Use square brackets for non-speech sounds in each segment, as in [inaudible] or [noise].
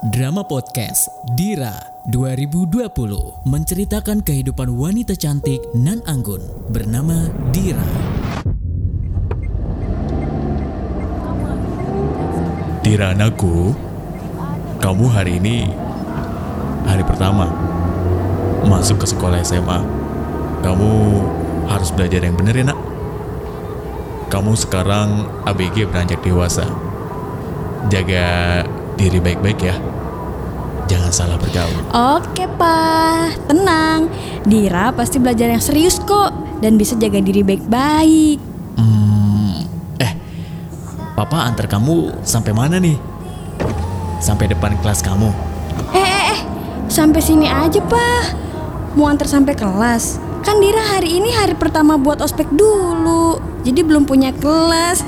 Drama Podcast Dira 2020 menceritakan kehidupan wanita cantik nan anggun bernama Dira. Dira anakku, kamu hari ini hari pertama masuk ke sekolah SMA. Kamu harus belajar yang benar ya nak. Kamu sekarang ABG beranjak dewasa. Jaga diri baik-baik ya. Jangan salah bergaul. Oke, Pak. Tenang. Dira pasti belajar yang serius kok dan bisa jaga diri baik-baik. Hmm, eh, Papa antar kamu sampai mana nih? Sampai depan kelas kamu. Eh, eh, eh. Sampai sini aja, Pak. Mau antar sampai kelas. Kan Dira hari ini hari pertama buat ospek dulu. Jadi belum punya kelas.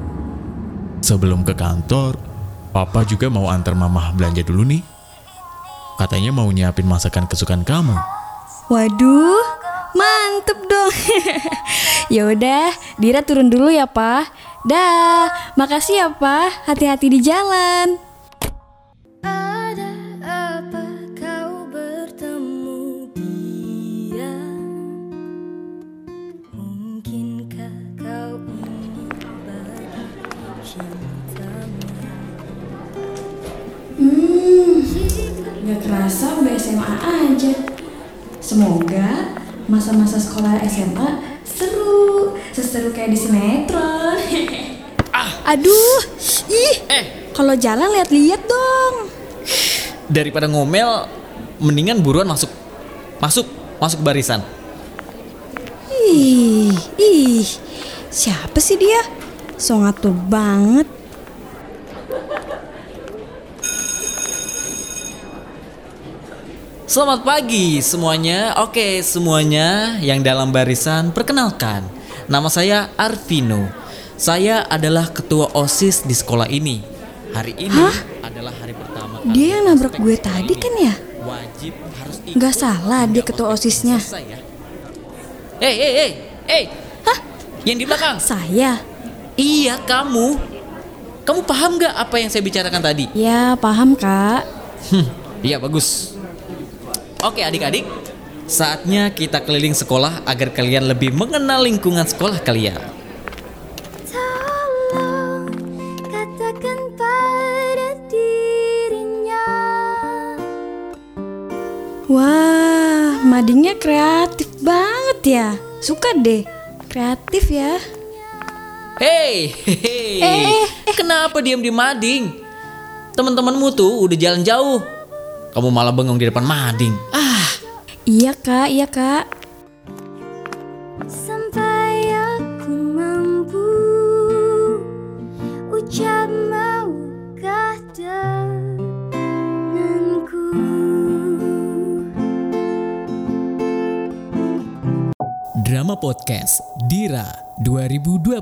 [laughs] Sebelum ke kantor, Papa juga mau antar Mama belanja dulu nih. Katanya mau nyiapin masakan kesukaan kamu. Waduh, mantep dong. [laughs] ya udah, Dira turun dulu ya, Pak. Dah, makasih ya, Pak. Hati-hati di jalan. Ada apa kau bertemu dia? Mungkinkah kau ingin berbagi cintamu? Gak kerasa udah SMA aja. Semoga masa-masa sekolah SMA seru, seseru kayak di sinetron. Aduh, ih, Eh, kalau jalan lihat-lihat dong. daripada ngomel, mendingan buruan masuk. Masuk, masuk barisan. Ih, ih, siapa sih dia? So ngatur banget. Selamat pagi semuanya. Oke, semuanya yang dalam barisan perkenalkan. Nama saya Arvino. Saya adalah ketua OSIS di sekolah ini. Hari ini Hah? adalah hari pertama. Dia yang nabrak gue tadi ini. kan ya? Wajib harus ikut. Nggak salah dia ketua OSISnya. ya. Eh, eh, eh. Hah? Yang di belakang. Saya? Iya, kamu. Kamu paham gak apa yang saya bicarakan tadi? Ya, paham kak. Hmm, iya bagus. Oke adik-adik, saatnya kita keliling sekolah agar kalian lebih mengenal lingkungan sekolah kalian. Tolong katakan pada dirinya Wah, madingnya kreatif banget ya. Suka deh, kreatif ya. Hei, hei, Eh. kenapa diam di mading? Teman-temanmu tuh udah jalan jauh. Kamu malah bengong di depan mading. Ah, Iya kak, iya kak. Sampai aku mampu Ucap maukah denganku Drama Podcast Dira 2020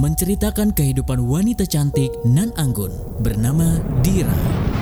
menceritakan kehidupan wanita cantik nan anggun bernama Dira.